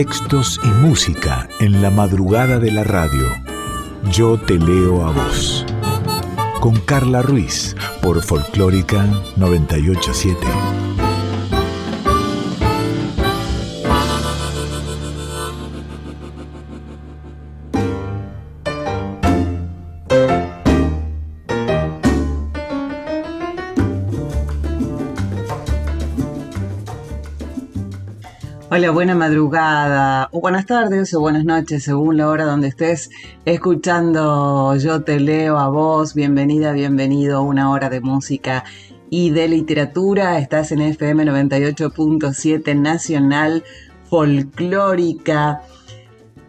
textos y música en la madrugada de la radio. Yo te leo a vos. Con Carla Ruiz por Folclórica 987. Hola, buena madrugada, o buenas tardes, o buenas noches, según la hora donde estés escuchando Yo te leo a vos. Bienvenida, bienvenido a una hora de música y de literatura. Estás en FM 98.7 Nacional Folclórica.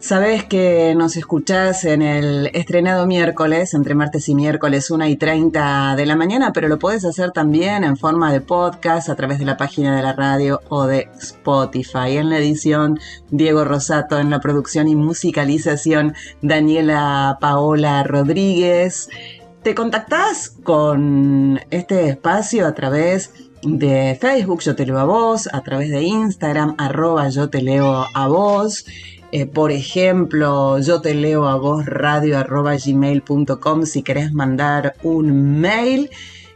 Sabes que nos escuchás en el estrenado miércoles, entre martes y miércoles, 1 y 30 de la mañana, pero lo puedes hacer también en forma de podcast a través de la página de la radio o de Spotify. En la edición, Diego Rosato, en la producción y musicalización, Daniela Paola Rodríguez. Te contactás con este espacio a través de Facebook, yo te leo a vos, a través de Instagram, arroba yo te leo a vos. Eh, por ejemplo, yo te leo a vos radio.gmail.com si querés mandar un mail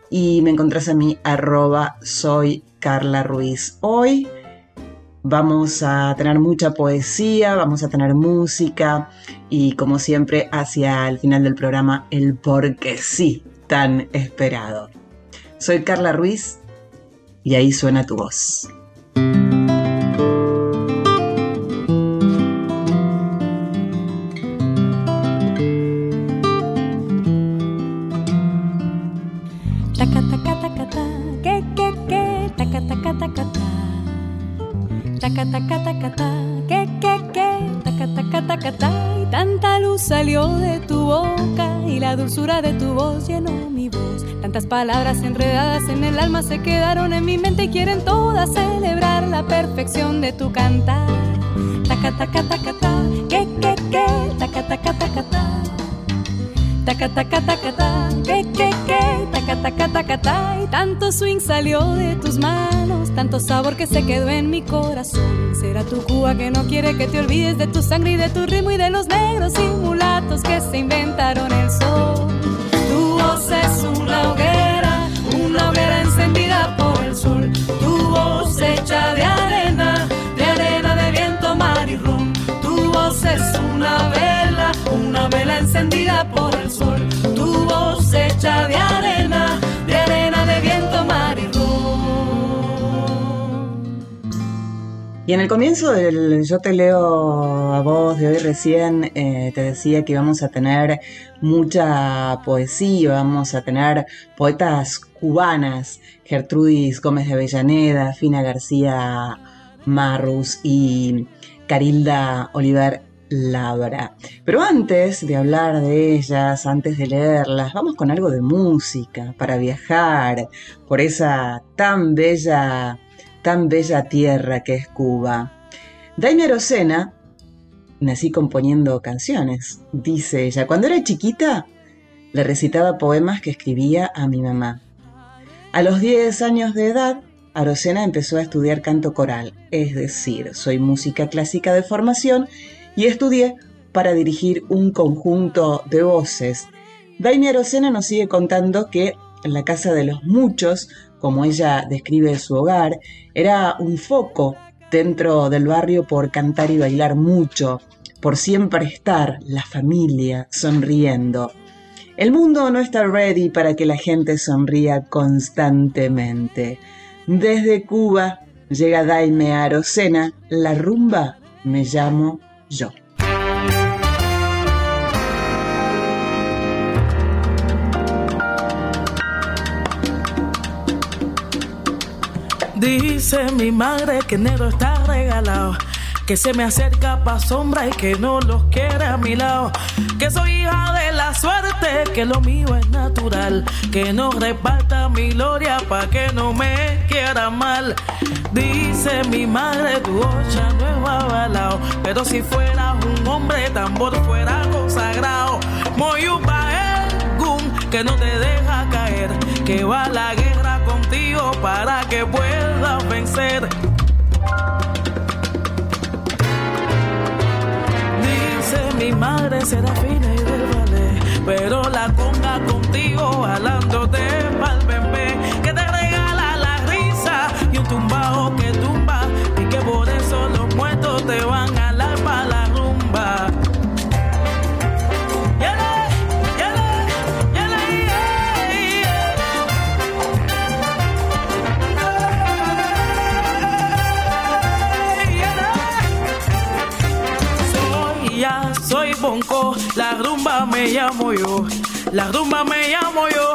y me encontrás a mí arroba soy Carla Ruiz. Hoy vamos a tener mucha poesía, vamos a tener música y como siempre hacia el final del programa el porque sí tan esperado. Soy Carla Ruiz y ahí suena tu voz. La dulzura de tu voz llenó mi voz. Tantas palabras enredadas en el alma se quedaron en mi mente y quieren todas celebrar la perfección de tu cantar. Taca, taca, taca, ta, que, que, que, taca, taca, taca, ta. Taca, taca, taca, ta, que, que, que, taca, taca, taca, ta, y tanto swing salió de tus manos, tanto sabor que se quedó en mi corazón. Será tu Cuba que no quiere que te olvides de tu sangre y de tu ritmo y de los negros y mulatos que se inventaron el sol. Y en el comienzo del Yo te leo a vos de hoy recién, eh, te decía que íbamos a tener mucha poesía, vamos a tener poetas cubanas, Gertrudis Gómez de Avellaneda, Fina García Marrus y Carilda Oliver Labra. Pero antes de hablar de ellas, antes de leerlas, vamos con algo de música para viajar por esa tan bella tan bella tierra que es Cuba. Daimia Arocena, nací componiendo canciones, dice ella. Cuando era chiquita, le recitaba poemas que escribía a mi mamá. A los 10 años de edad, Arocena empezó a estudiar canto coral, es decir, soy música clásica de formación y estudié para dirigir un conjunto de voces. Daimia Arocena nos sigue contando que en la casa de los muchos como ella describe su hogar, era un foco dentro del barrio por cantar y bailar mucho, por siempre estar la familia sonriendo. El mundo no está ready para que la gente sonría constantemente. Desde Cuba llega Daime Arocena, la rumba me llamo yo. Dice mi madre que enero está regalado. Que se me acerca pa' sombra y que no los quiere a mi lado. Que soy hija de la suerte, que lo mío es natural. Que no reparta mi gloria pa' que no me quiera mal. Dice mi madre, tu ocha no es avalado. Pero si fueras un hombre, tambor fuera consagrado. Moyupa gun que no te deja caer. Que va a la guerra contigo para que puedas vencer. Dice mi madre será fina y del ballet, pero la conga contigo jalándote pa'l bebé. Que te llamo yo, la rumba me llamo yo,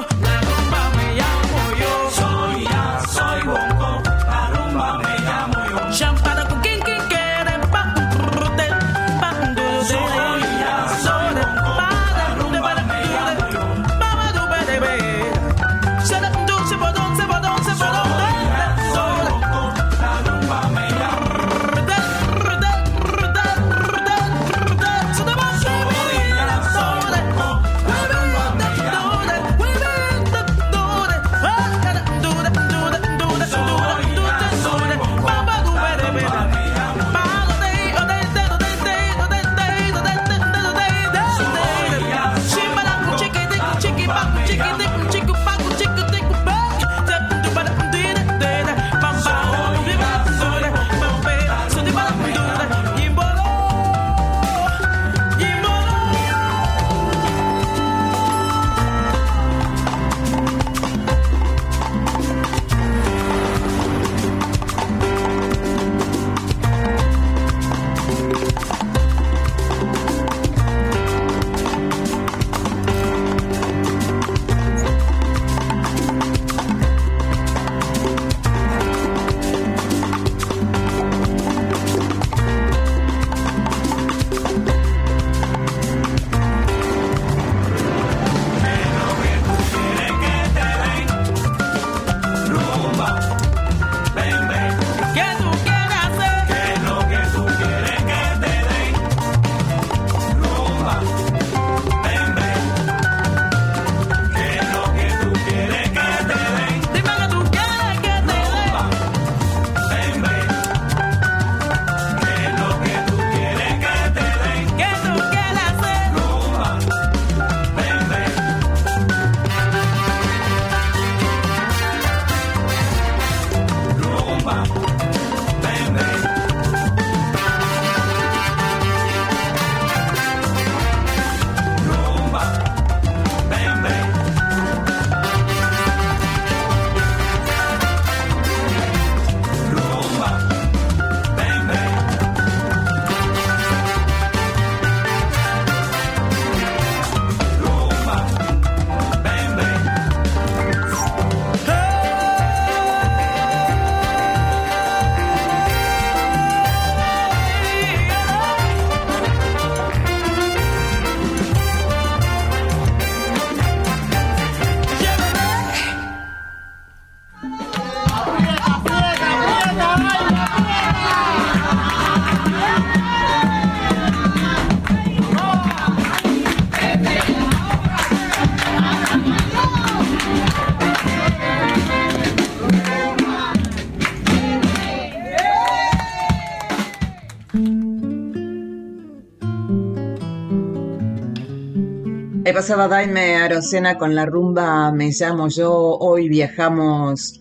pasaba Daime Arocena con la rumba Me llamo yo. Hoy viajamos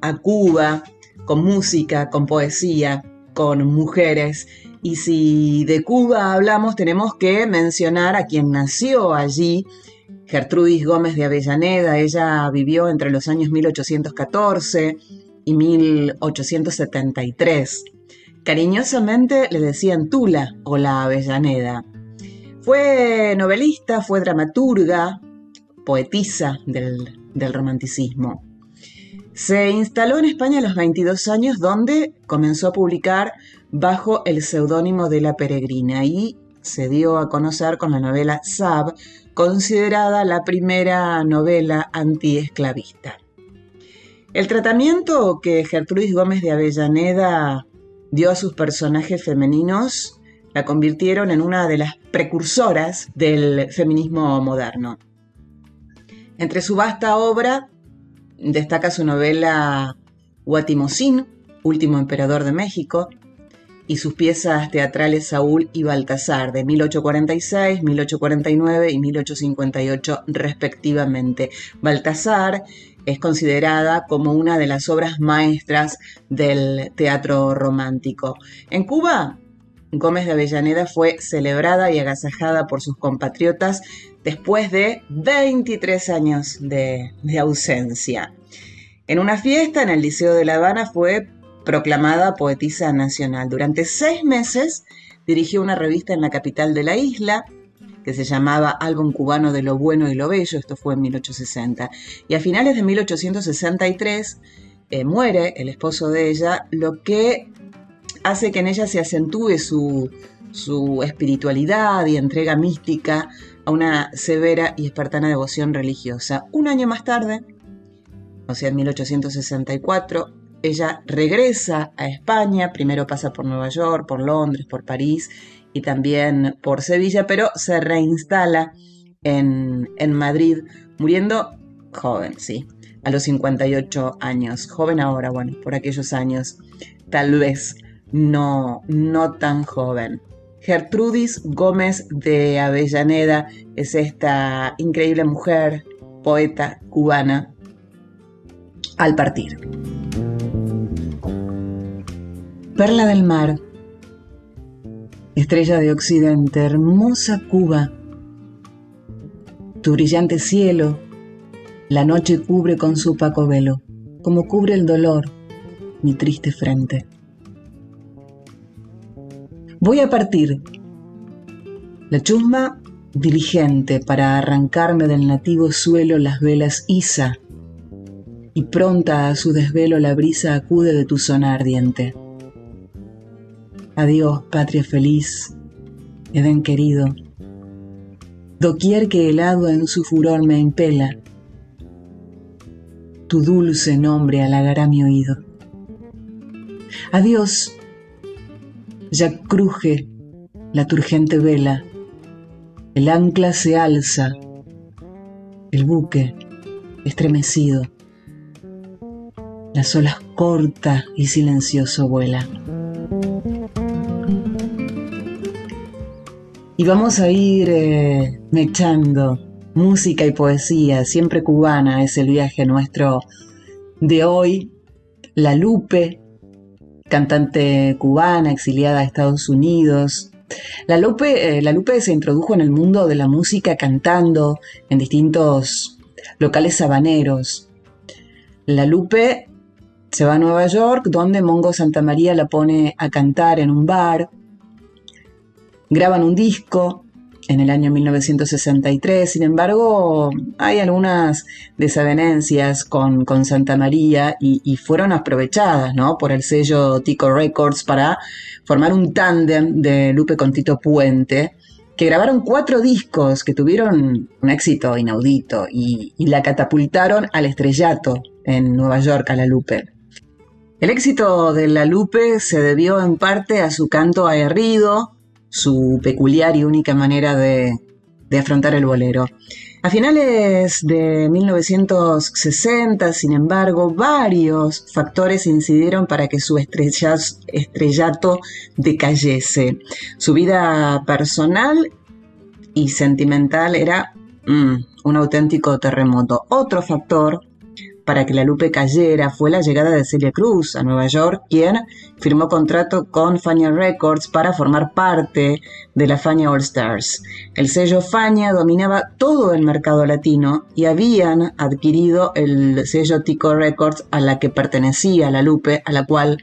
a Cuba con música, con poesía, con mujeres. Y si de Cuba hablamos, tenemos que mencionar a quien nació allí, Gertrudis Gómez de Avellaneda. Ella vivió entre los años 1814 y 1873. Cariñosamente le decían Tula o la Avellaneda. Fue novelista, fue dramaturga, poetisa del, romanticismo. Se instaló en España a los 22 años, donde comenzó a publicar bajo el seudónimo de La Peregrina y se dio a conocer con la novela Sab, considerada la primera novela antiesclavista. El tratamiento que Gertrudis Gómez de Avellaneda dio a sus personajes femeninos la convirtieron en una de las precursoras del feminismo moderno. Entre su vasta obra destaca su novela Guatimosín, Último Emperador de México, y sus piezas teatrales Saúl y Baltasar de 1846, 1849 y 1858 respectivamente. Baltasar es considerada como una de las obras maestras del teatro romántico. En Cuba, Gómez de Avellaneda fue celebrada y agasajada por sus compatriotas después de 23 años de, ausencia. En una fiesta en el Liceo de La Habana fue proclamada poetisa nacional. Durante seis meses dirigió una revista en la capital de la isla que se llamaba Álbum Cubano de lo Bueno y lo Bello, esto fue en 1860. Y a finales de 1863 eh, muere el esposo de ella, lo que hace que en ella se acentúe su, su espiritualidad y entrega mística a una severa y espartana devoción religiosa. Un año más tarde, o sea, en 1864, ella regresa a España, primero pasa por Nueva York, por Londres, por París y también por Sevilla, pero se reinstala en, en Madrid, muriendo joven, sí, a los 58 años. Joven ahora, bueno, por aquellos años, tal vez no, no tan joven. Gertrudis Gómez de Avellaneda es esta increíble mujer, poeta cubana, al partir. Perla del mar, estrella de occidente, hermosa Cuba, tu brillante cielo, la noche cubre con su opaco velo, como cubre el dolor mi triste frente. Voy a partir. La chusma diligente para arrancarme del nativo suelo las velas iza, y pronta a su desvelo la brisa acude de tu zona ardiente. Adiós, patria feliz, Edén querido. Doquier que helado en su furor me impela, tu dulce nombre halagará mi oído. Adiós, ya cruje la turgente vela, el ancla se alza, el buque estremecido, las olas corta y silencioso vuela. Y vamos a ir eh, mechando música y poesía, siempre cubana es el viaje nuestro de hoy. La Lupe, cantante cubana exiliada a Estados Unidos. La Lupe, eh, la Lupe se introdujo en el mundo de la música cantando en distintos locales sabaneros. La Lupe se va a Nueva York, donde Mongo Santa María la pone a cantar en un bar graban un disco en el año 1963, sin embargo hay algunas desavenencias con, Santa María y, fueron aprovechadas ¿no? por el sello Tico Records para formar un tándem de Lupe con Tito Puente, que grabaron cuatro discos que tuvieron un éxito inaudito y, y la catapultaron al estrellato en Nueva York a la Lupe. El éxito de la Lupe se debió en parte a su canto aguerrido, su peculiar y única manera de, afrontar el bolero. A finales de 1960, sin embargo, varios factores incidieron para que su estrellato decayese. Su vida personal y sentimental era mm, un auténtico terremoto. Otro factor para que la Lupe cayera fue la llegada de Celia Cruz a Nueva York, quien firmó contrato con Fania Records para formar parte de la Fania All Stars. El sello Fania dominaba todo el mercado latino y habían adquirido el sello Tico Records a la que pertenecía la Lupe, a la cual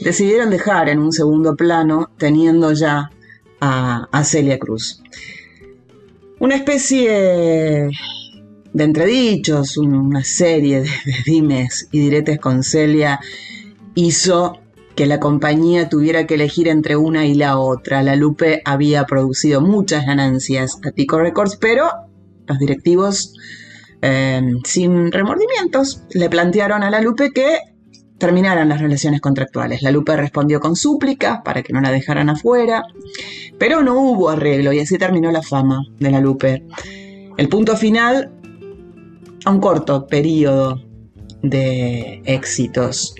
decidieron dejar en un segundo plano teniendo ya a, a Celia Cruz. Una especie de entredichos, una serie de, dimes y diretes con Celia hizo que la compañía tuviera que elegir entre una y la otra. La Lupe había producido muchas ganancias a Tico Records, pero los directivos, em, sin remordimientos, le plantearon a la Lupe que terminaran las relaciones contractuales. La Lupe respondió con súplica para que no la dejaran afuera, pero no hubo arreglo y así terminó la fama de la Lupe. El punto final a un corto periodo de éxitos.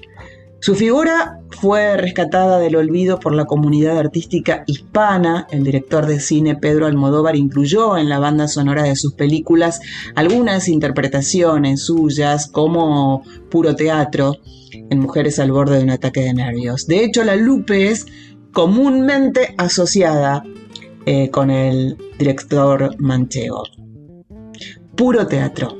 Su figura fue rescatada del olvido por la comunidad artística hispana. El director de cine Pedro Almodóvar incluyó en la banda sonora de sus películas algunas interpretaciones suyas como puro teatro en Mujeres al borde de un ataque de nervios. De hecho, la Lupe es comúnmente asociada eh, con el director manchego. Puro teatro,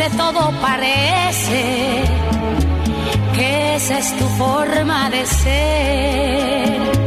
de todo parece que esa es tu forma de ser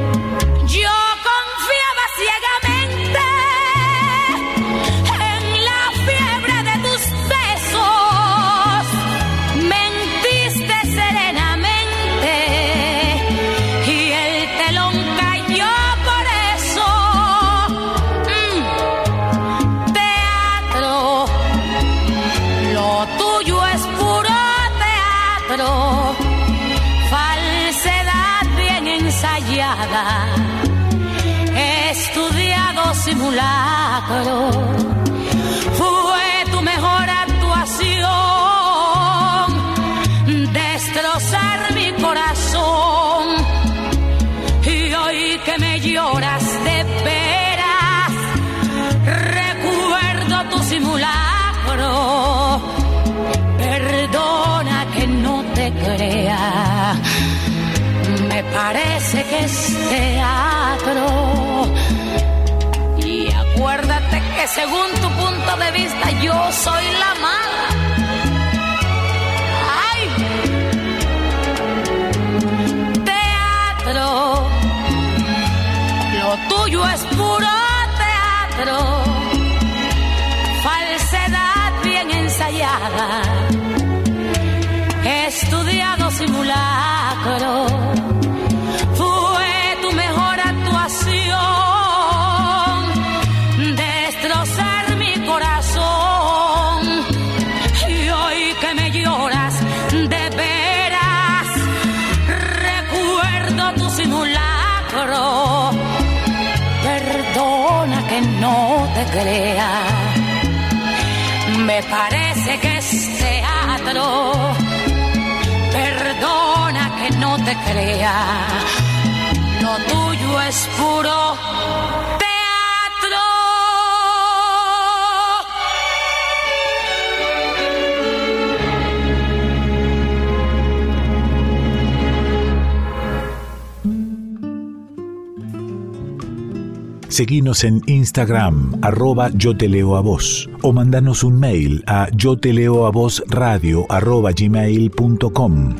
fue tu mejor actuación, destrozar mi corazón. Y hoy que me lloras de veras, recuerdo tu simulacro, perdona que no te crea, me parece que es teatro según tu punto de vista yo soy la mala. ¡Ay! Teatro. Lo tuyo es puro teatro. Falsedad bien ensayada. Perdona que no te crea. Lo tuyo es puro Seguinos en Instagram, arroba yo te leo a vos, o mandanos un mail a yo te leo a vos radio arroba gmail.com.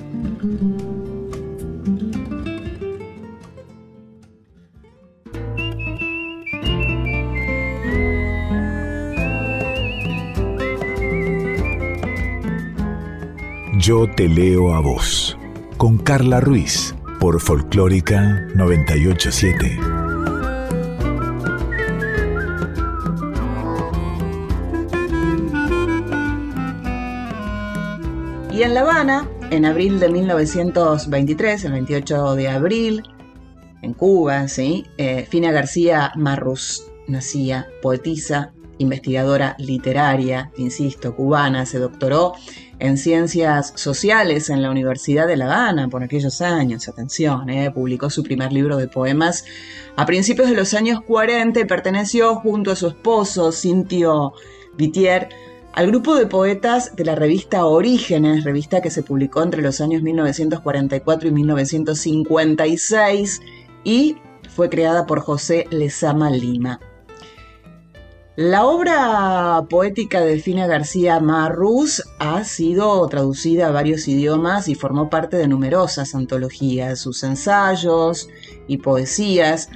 Yo te leo a vos, con Carla Ruiz, por Folclórica 987. En La Habana, en abril de 1923, el 28 de abril, en Cuba, ¿sí? Eh, Fina García Marrus nacía, poetisa, investigadora literaria, insisto, cubana, se doctoró en ciencias sociales en la Universidad de La Habana por aquellos años, atención, ¿eh? publicó su primer libro de poemas a principios de los años 40 y perteneció junto a su esposo, Cintio Vitier, al grupo de poetas de la revista Orígenes, revista que se publicó entre los años 1944 y 1956 y fue creada por José Lezama Lima. La obra poética de Fina García Marrús ha sido traducida a varios idiomas y formó parte de numerosas antologías. Sus ensayos y poesías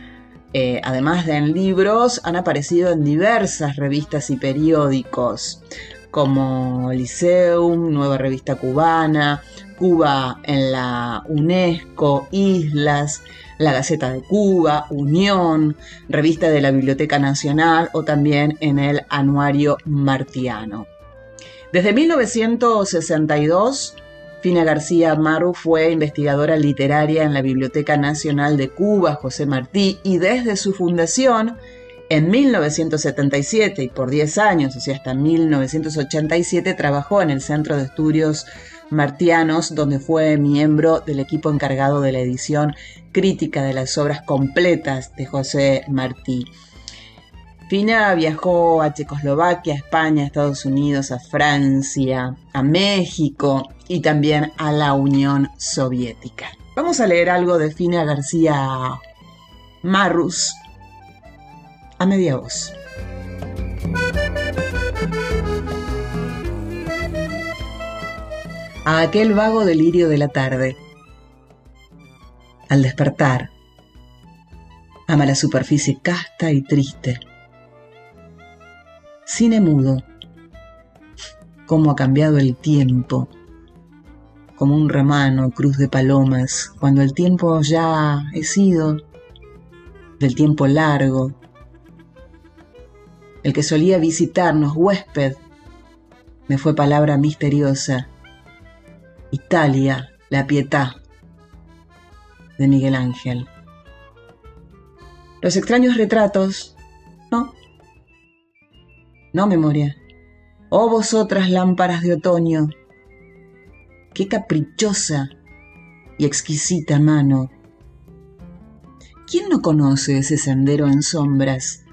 eh, además de en libros, han aparecido en diversas revistas y periódicos. como Liceum, Nueva Revista Cubana, Cuba en la UNESCO, Islas, la Gaceta de Cuba, Unión, Revista de la Biblioteca Nacional o también en el Anuario Martiano. Desde 1962, Fina García Maru fue investigadora literaria en la Biblioteca Nacional de Cuba, José Martí, y desde su fundación, en 1977 y por 10 años, o sea, hasta 1987, trabajó en el Centro de Estudios Martianos, donde fue miembro del equipo encargado de la edición crítica de las obras completas de José Martí. Fina viajó a Checoslovaquia, a España, a Estados Unidos, a Francia, a México y también a la Unión Soviética. Vamos a leer algo de Fina García Marrus a media voz. A aquel vago delirio de la tarde. Al despertar, ama la superficie casta y triste Cine mudo. Cómo ha cambiado el tiempo. Como un ramano, cruz de palomas, cuando el tiempo ya he sido, del tiempo largo, el que solía visitarnos, huésped, me fue palabra misteriosa. Italia, la pietà, de Miguel Ángel. Los extraños retratos, no, no memoria. Oh vosotras lámparas de otoño, qué caprichosa y exquisita mano. ¿Quién no conoce ese sendero en sombras?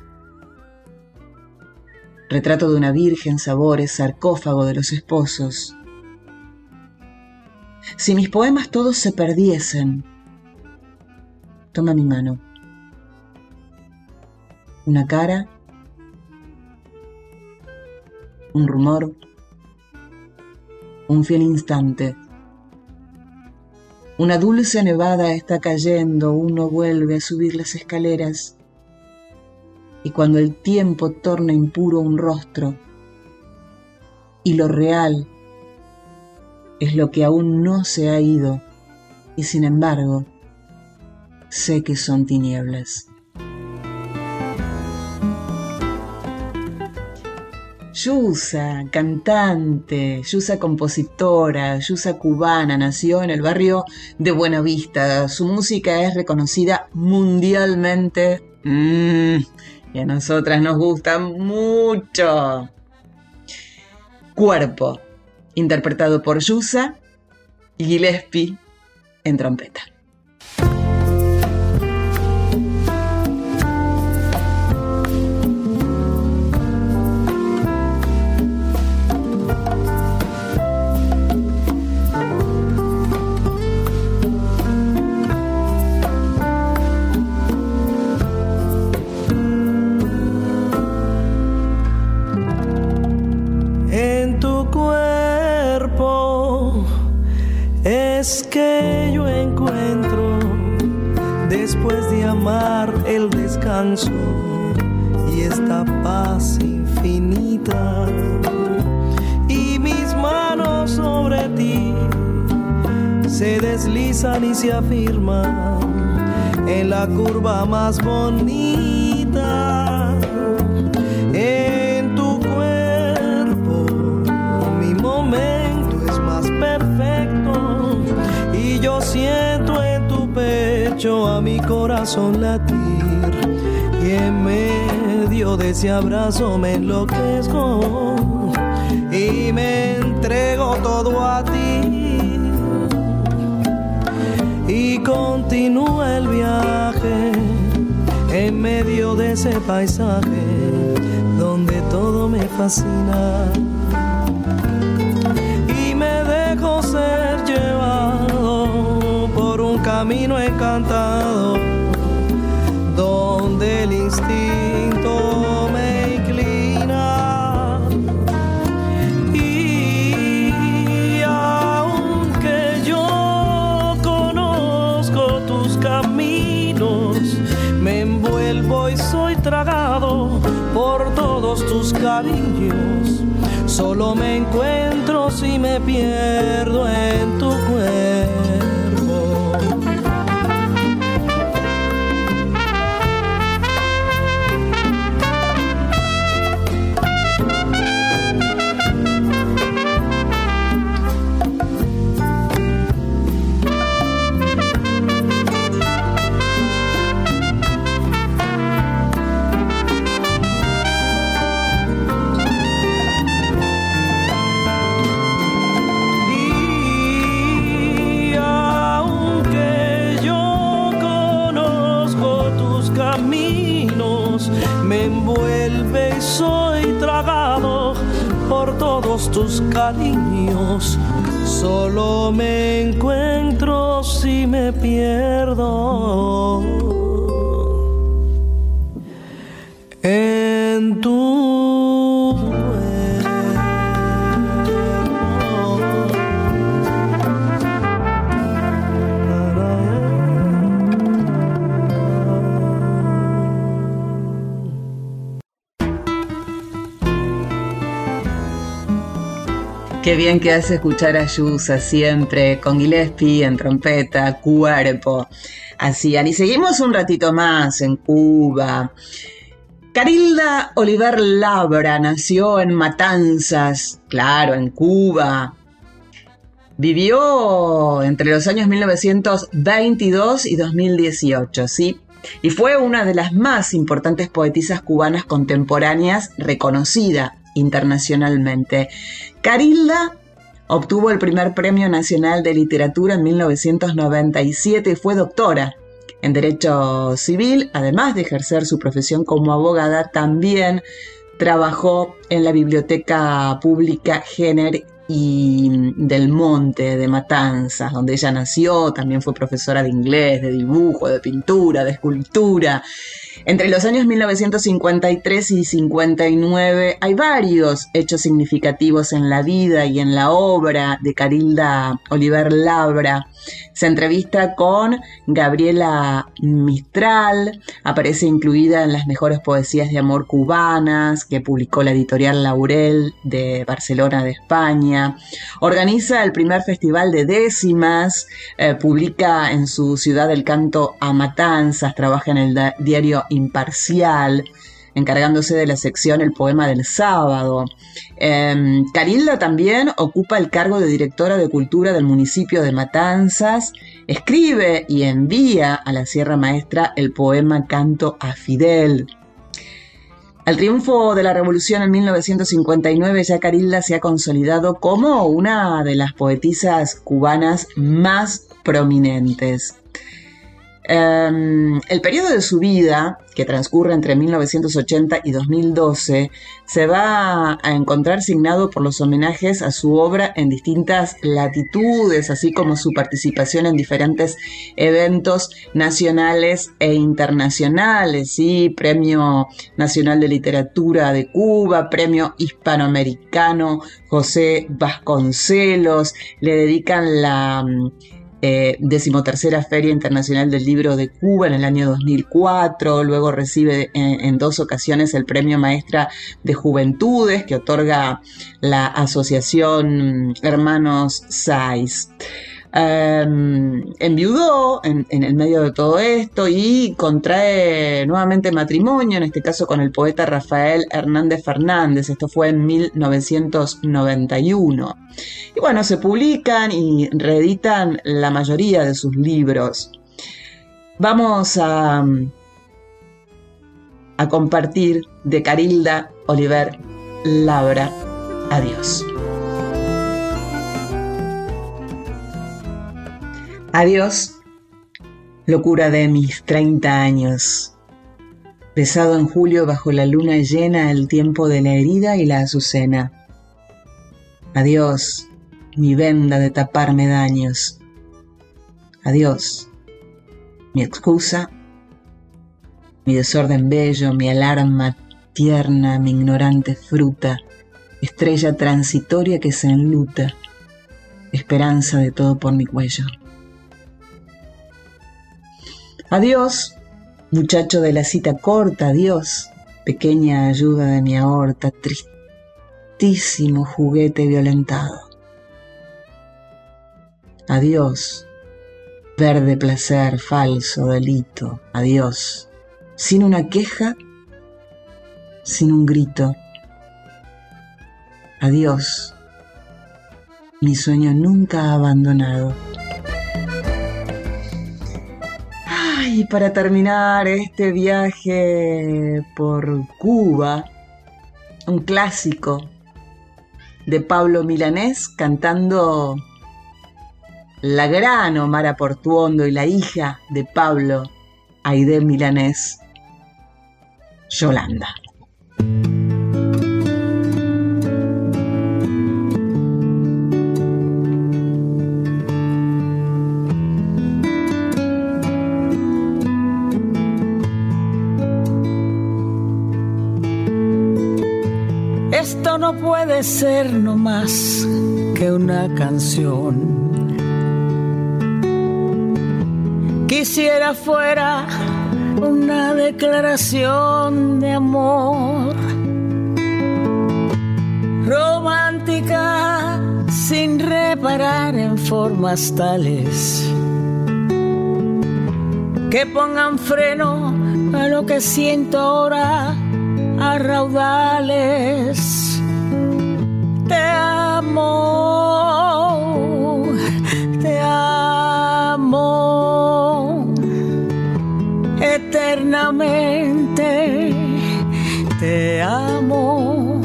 Retrato de una virgen, sabores, sarcófago de los esposos. Si mis poemas todos se perdiesen, toma mi mano. Una cara un rumor, un fiel instante. Una dulce nevada está cayendo, uno vuelve a subir las escaleras y cuando el tiempo torna impuro un rostro y lo real es lo que aún no se ha ido y sin embargo sé que son tinieblas. Yusa, cantante, Yusa compositora, Yusa cubana, nació en el barrio de Buenavista. Su música es reconocida mundialmente. Mm, y a nosotras nos gusta mucho. Cuerpo, interpretado por Yusa y Gillespie en trompeta. Es que yo encuentro después de amar el descanso y esta paz infinita y mis manos sobre ti se deslizan y se afirman en la curva más bonita. A mi corazón latir y en medio de ese abrazo me enloquezco y me entrego todo a ti. Y continúa el viaje en medio de ese paisaje donde todo me fascina. Y me dejo ser camino encantado donde el instinto me inclina. Y aunque yo conozco tus caminos, me envuelvo y soy tragado por todos tus cariños Solo me encuentro si me pierdo en tus cariños. Solo me encuentro si me pierdo Qué bien que hace escuchar a Yusa siempre, con Gillespie en trompeta, cuerpo. Hacían. Y seguimos un ratito más en Cuba. Carilda Oliver Labra nació en Matanzas, claro, en Cuba. Vivió entre los años 1922 y 2018, ¿sí? Y fue una de las más importantes poetisas cubanas contemporáneas reconocida internacionalmente. Carilda obtuvo el primer Premio Nacional de Literatura en 1997 y fue doctora en Derecho Civil, además de ejercer su profesión como abogada, también trabajó en la Biblioteca Pública Géner y del Monte de Matanzas, donde ella nació, también fue profesora de inglés, de dibujo, de pintura, de escultura. Entre los años 1953 y 59 hay varios hechos significativos en la vida y en la obra de Carilda Oliver Labra. Se entrevista con Gabriela Mistral, aparece incluida en las mejores poesías de amor cubanas que publicó la editorial Laurel de Barcelona de España. Organiza el primer festival de décimas, eh, publica en su ciudad el canto a Matanzas, trabaja en el diario Imparcial encargándose de la sección El Poema del Sábado. Em, Carilda también ocupa el cargo de directora de cultura del municipio de Matanzas, escribe y envía a la Sierra Maestra el poema Canto a Fidel. Al triunfo de la revolución en 1959 ya Carilda se ha consolidado como una de las poetisas cubanas más prominentes. Em, el periodo de su vida, que transcurre entre 1980 y 2012, se va a encontrar signado por los homenajes a su obra en distintas latitudes, así como su participación en diferentes eventos nacionales e internacionales, ¿sí? Premio Nacional de Literatura de Cuba, Premio Hispanoamericano José Vasconcelos, le dedican la eh, decimotercera Feria Internacional del Libro de Cuba en el año 2004, luego recibe en, dos ocasiones el Premio Maestra de Juventudes que otorga la Asociación Hermanos SAIS. Em, enviudó en, el medio de todo esto y contrae nuevamente matrimonio, en este caso con el poeta Rafael Hernández Fernández. Esto fue en 1991. Y bueno, se publican y reeditan la mayoría de sus libros. Vamos a, a compartir de Carilda Oliver Labra. Adiós. Adiós, locura de mis 30 años. Besado en julio bajo la luna llena el tiempo de la herida y la azucena. Adiós, mi venda de taparme daños. Adiós, mi excusa, mi desorden bello, mi alarma tierna, mi ignorante fruta, estrella transitoria que se enluta, esperanza de todo por mi cuello. Adiós, muchacho de la cita corta, adiós, pequeña ayuda de mi aorta, tristísimo juguete violentado. Adiós, verde placer, falso delito, adiós, sin una queja, sin un grito. Adiós, mi sueño nunca abandonado. Y para terminar este viaje por Cuba, un clásico de Pablo Milanés cantando la gran Omar Portuondo y la hija de Pablo, Aide Milanés, Yolanda. Ser no más que una canción. Quisiera fuera una declaración de amor romántica sin reparar en formas tales que pongan freno a lo que siento ahora a raudales te amo, te amo eternamente, te amo.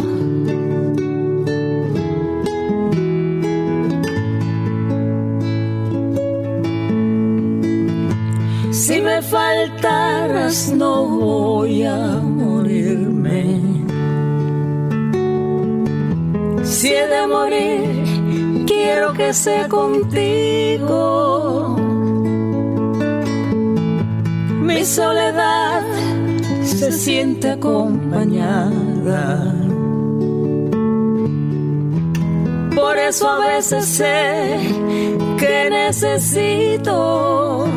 Si me faltaras no voy a si he de morir, quiero que sea contigo. Mi soledad se siente acompañada. Por eso a veces sé que necesito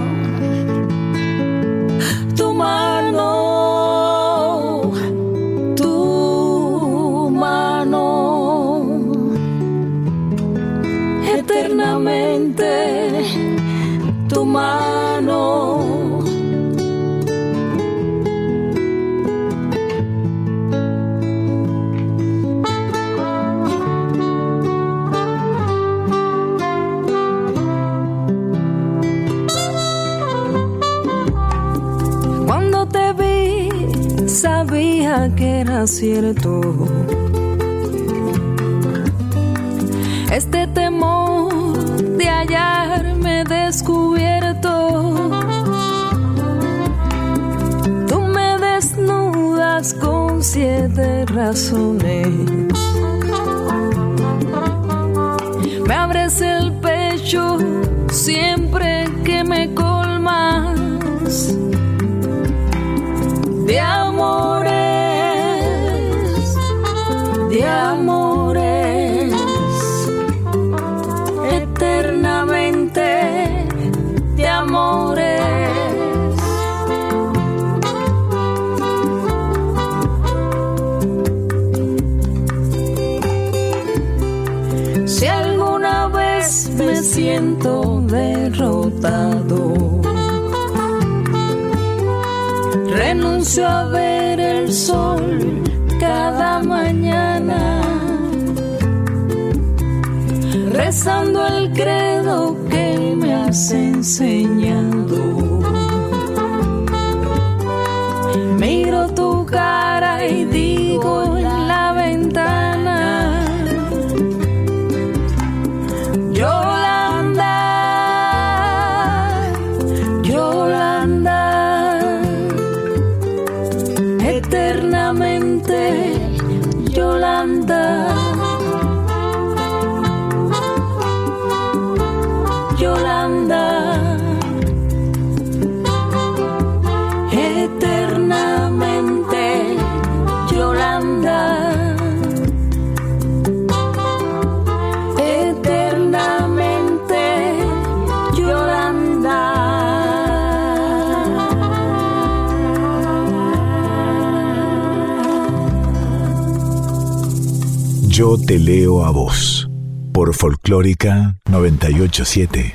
que era cierto. Este temor de hallarme descubierto. Tú me desnudas con siete razones. Me abres el pecho siempre renuncio a ver el sol cada mañana, rezando el credo que me has enseñado. Yo te leo a vos por Folclórica 987.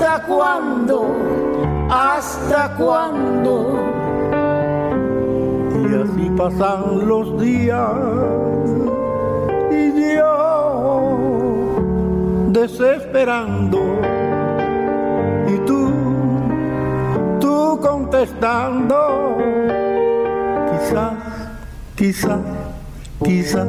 ¿Hasta cuándo? ¿Hasta cuándo? Y así pasan los días y yo desesperando y tú, tú contestando, quizás, quizás, quizás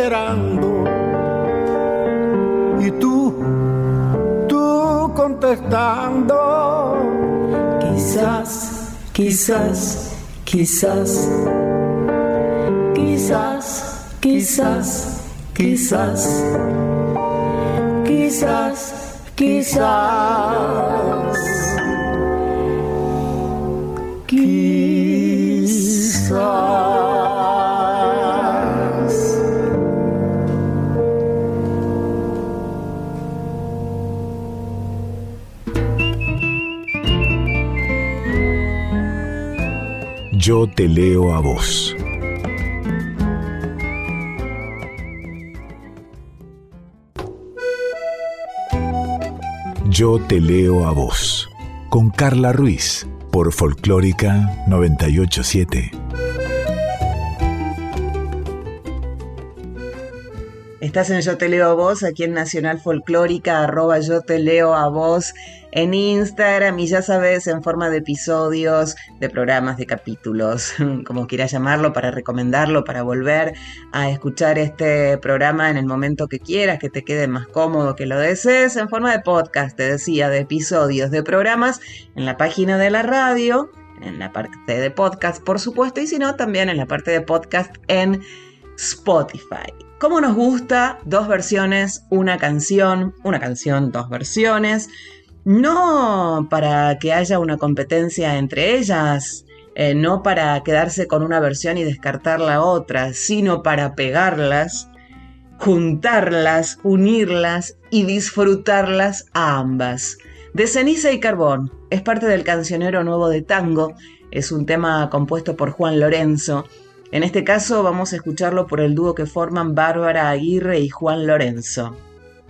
desesperando. Y tú, tú contestando. Quizás, quizás, quizás quizás, quizás, quizás, quizás, quizás. Yo te leo a vos. Yo te leo a vos, con Carla Ruiz, por Folclórica 987. Estás en Yo Te Leo a Vos, aquí en Nacional Folclórica, arroba Yo Te Leo a Vos en Instagram y ya sabes, en forma de episodios, de programas, de capítulos, como quieras llamarlo, para recomendarlo, para volver a escuchar este programa en el momento que quieras, que te quede más cómodo, que lo desees, en forma de podcast, te decía, de episodios, de programas, en la página de la radio, en la parte de podcast, por supuesto, y si no, también en la parte de podcast en Spotify. ¿Cómo nos gusta? Dos versiones, una canción, una canción, dos versiones. No para que haya una competencia entre ellas, eh, no para quedarse con una versión y descartar la otra, sino para pegarlas, juntarlas, unirlas y disfrutarlas a ambas. De ceniza y carbón es parte del cancionero nuevo de tango, es un tema compuesto por Juan Lorenzo. En este caso vamos a escucharlo por el dúo que forman Bárbara Aguirre y Juan Lorenzo.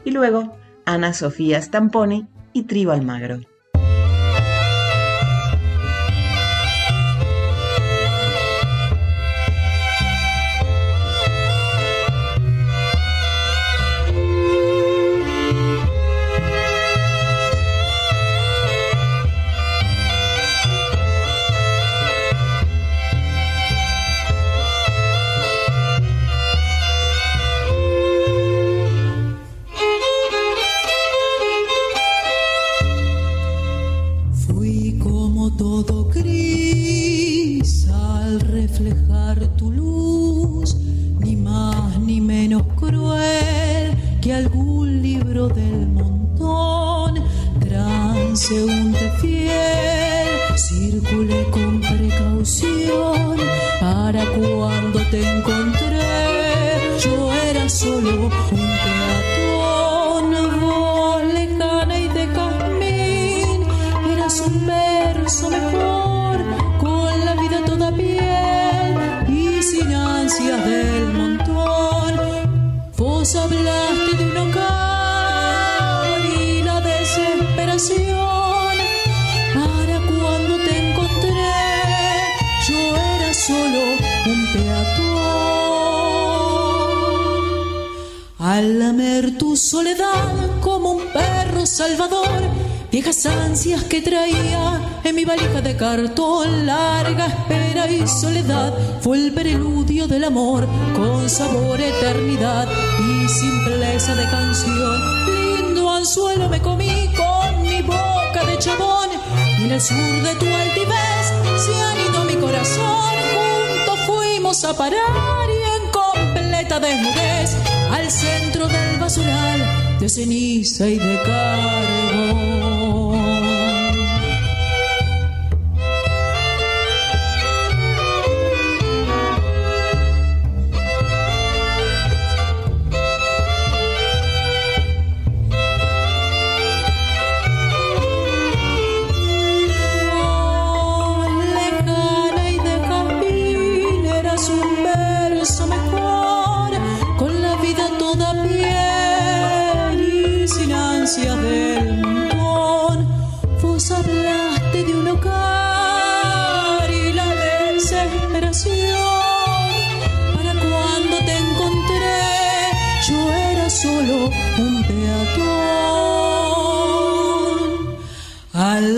Y luego Ana Sofía Stamponi y Trigo Almagro. Que traía en mi valija de cartón, larga espera y soledad, fue el preludio del amor con sabor eternidad y simpleza de canción. Lindo anzuelo me comí con mi boca de chabón y en el sur de tu altivez se han ido mi corazón. Juntos fuimos a parar y en completa desnudez al centro del basural de ceniza y de carbón.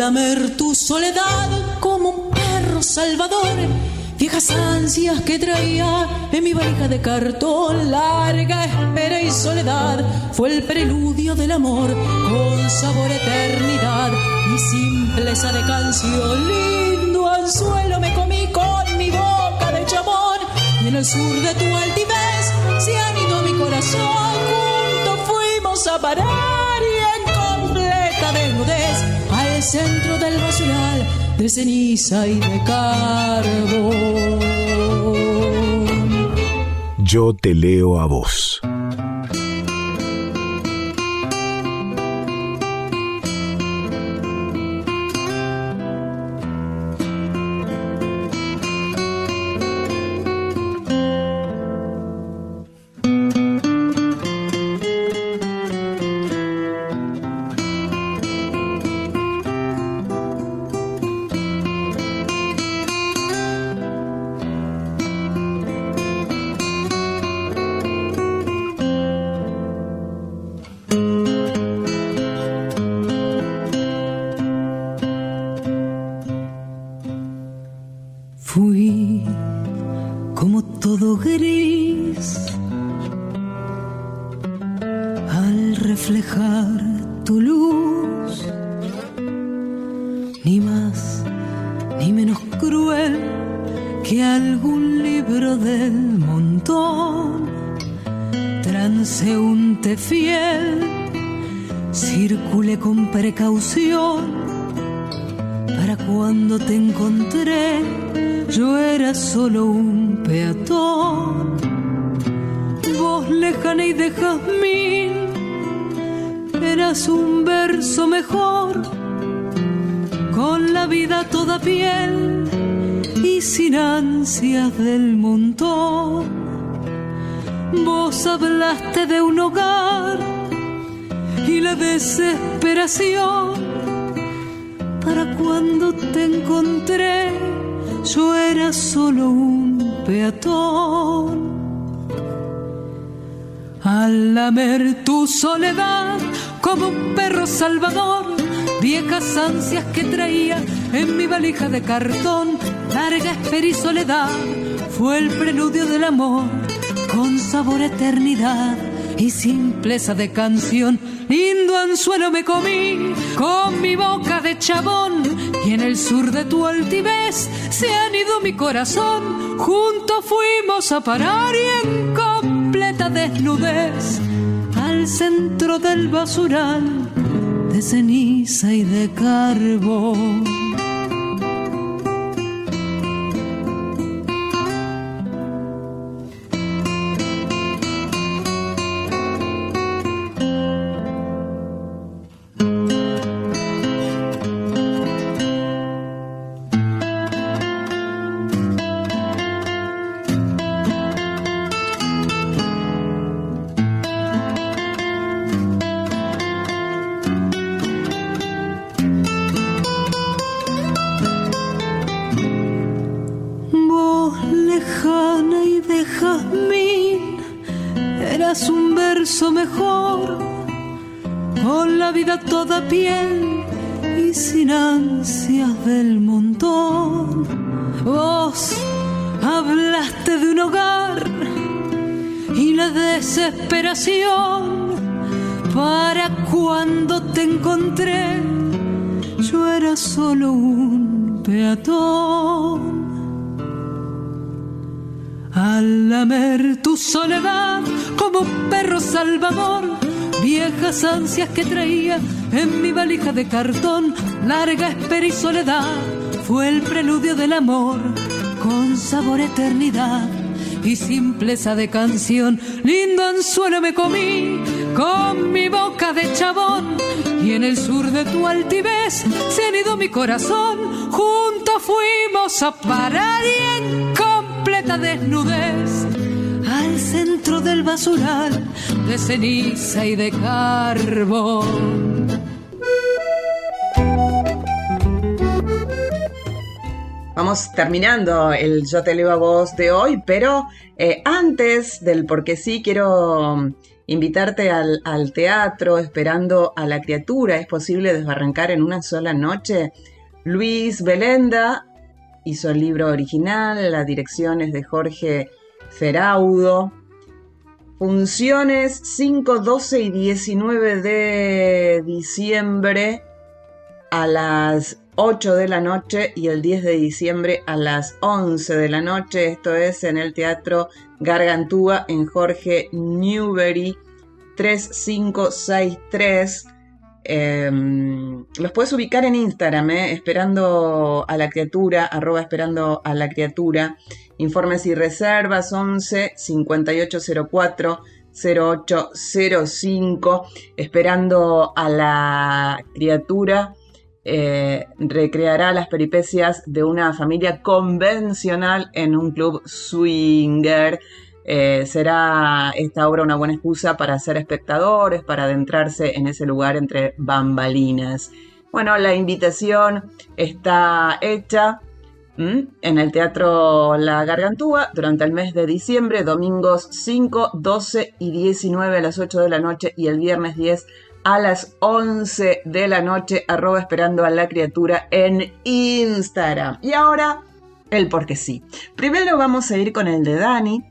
Lamer tu soledad como un perro salvador. Viejas ansias que traía en mi valija de cartón, larga espera y soledad, fue el preludio del amor con sabor eternidad y simpleza de canción. Lindo anzuelo me comí con mi boca de chamón y en el sur de tu altivez se han ido mi corazón. Juntos fuimos a parar centro del basural de ceniza y de carbón. Yo te leo a vos. Hablaste de un hogar y la desesperación. Para cuando te encontré, yo era solo un peatón. Al lamer tu soledad como un perro salvador, viejas ansias que traía en mi valija de cartón, larga espera y soledad, fue el preludio del amor, con sabor eternidad y simpleza de canción. Lindo anzuelo me comí con mi boca de chabón y en el sur de tu altivez se han ido mi corazón. Juntos fuimos a parar y en completa desnudez al centro del basural de ceniza y de carbón. Piel y sin ansias del montón. Vos hablaste de un hogar y la desesperación para cuando te encontré. Yo era solo un peatón. Al lamer tu soledad como perro salvador, viejas ansias que traía en mi valija de cartón, larga espera y soledad, fue el preludio del amor, con sabor eternidad y simpleza de canción. Lindo anzuelo me comí con mi boca de chabón, y en el sur de tu altivez se han ido mi corazón. Juntos fuimos a parar y en completa desnudez al centro del basural de ceniza y de carbón. Vamos terminando el Yo te leo a vos de hoy, pero eh, antes del porque sí quiero mm, invitarte al, al, teatro esperando a la criatura. ¿Es posible desbarrancar en una sola noche? Luis Belenda hizo el libro original, la dirección es de Jorge Feraudo. Funciones 5, 12 y 19 de diciembre a las 8 de la noche y el 10 de diciembre a las 11 de la noche. Esto es en el Teatro Gargantúa en Jorge Newbery 3563. Em, los puedes ubicar en Instagram, eh, esperando a la criatura, arroba esperando a la criatura. Informes y reservas 11 5804 0805. Esperando a la criatura eh, recreará las peripecias de una familia convencional en un club swinger. Eh, será esta obra una buena excusa para ser espectadores, para adentrarse en ese lugar entre bambalinas. Bueno, la invitación está hecha en el Teatro La Gargantúa durante el mes de diciembre, domingos 5, 12 y 19 a las 8 de la noche y el viernes 10 a las 11 de la noche, arroba esperando a la criatura en Instagram. Y ahora, el porque sí. Primero vamos a ir con el de Dani,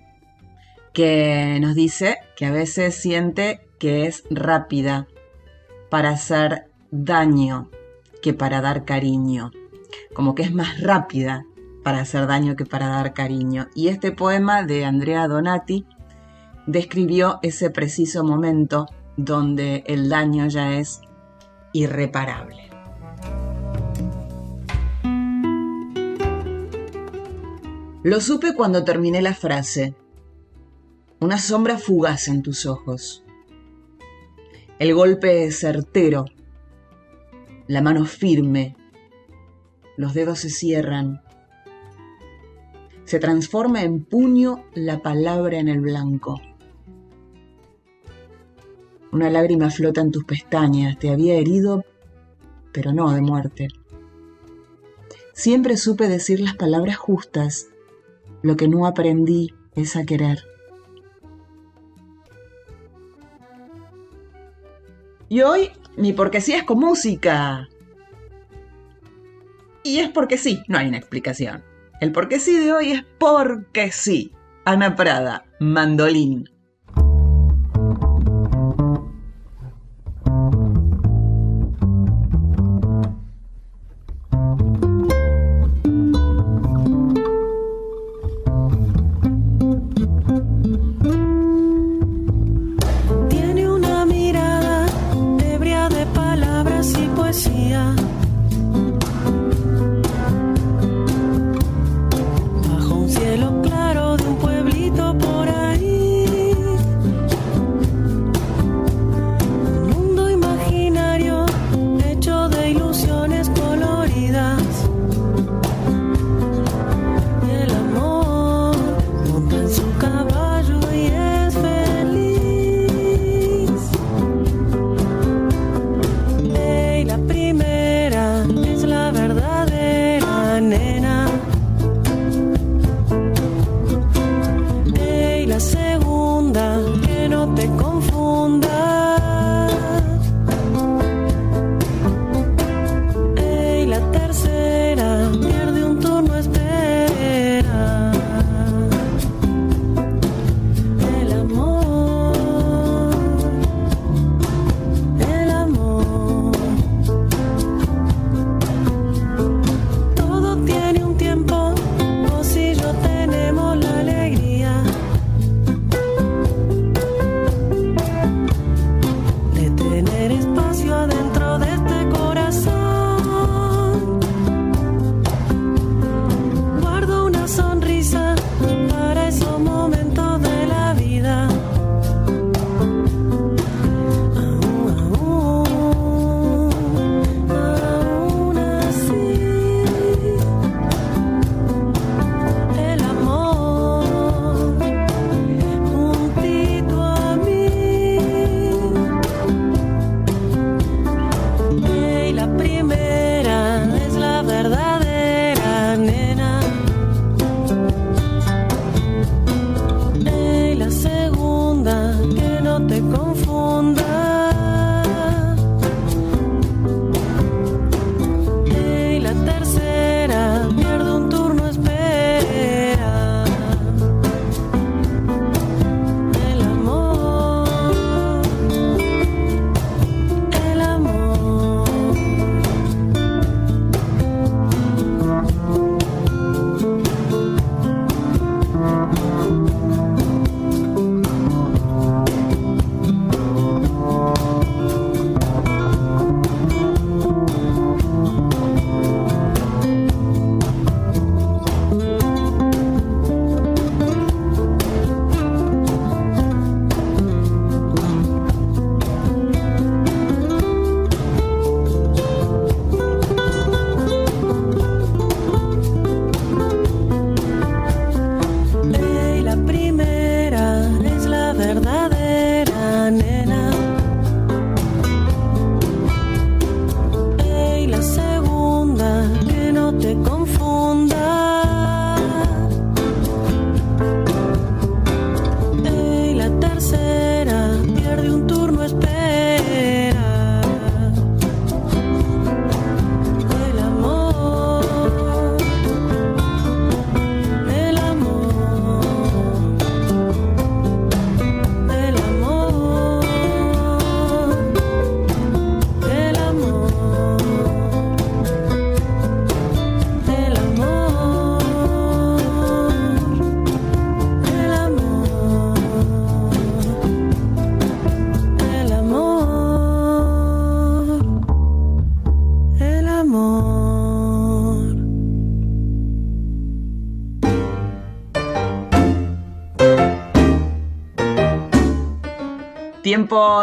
que nos dice que a veces siente que es rápida para hacer daño que para dar cariño. Como que es más rápida para hacer daño que para dar cariño. Y este poema de Andrea Donati describió ese preciso momento donde el daño ya es irreparable. Lo supe cuando terminé la frase. Una sombra fugaz en tus ojos. El golpe certero. La mano firme. Los dedos se cierran. Se transforma en puño la palabra en el blanco. Una lágrima flota en tus pestañas. Te había herido, pero no de muerte. Siempre supe decir las palabras justas lo que no aprendí es a querer. Y hoy mi porque sí es con música. Y es porque sí, no hay una explicación. El porque sí de hoy es porque sí. Ana Prada, mandolín.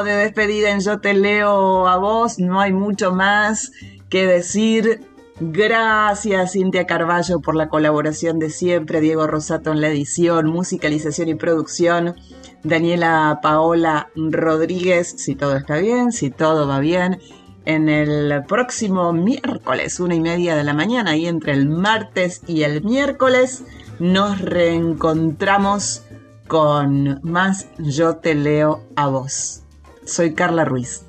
De despedida en Yo Te Leo a vos, no hay mucho más que decir. Gracias Cintia Carballo por la colaboración de siempre, Diego Rosato en la edición, musicalización y producción, Daniela Paola Rodríguez, si todo está bien, si todo va bien, en el próximo miércoles, una y media de la mañana, y entre el martes y el miércoles, nos reencontramos con más Yo te leo a vos. Soy Carla Ruiz.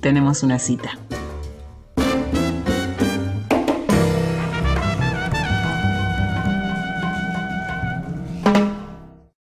Tenemos una cita.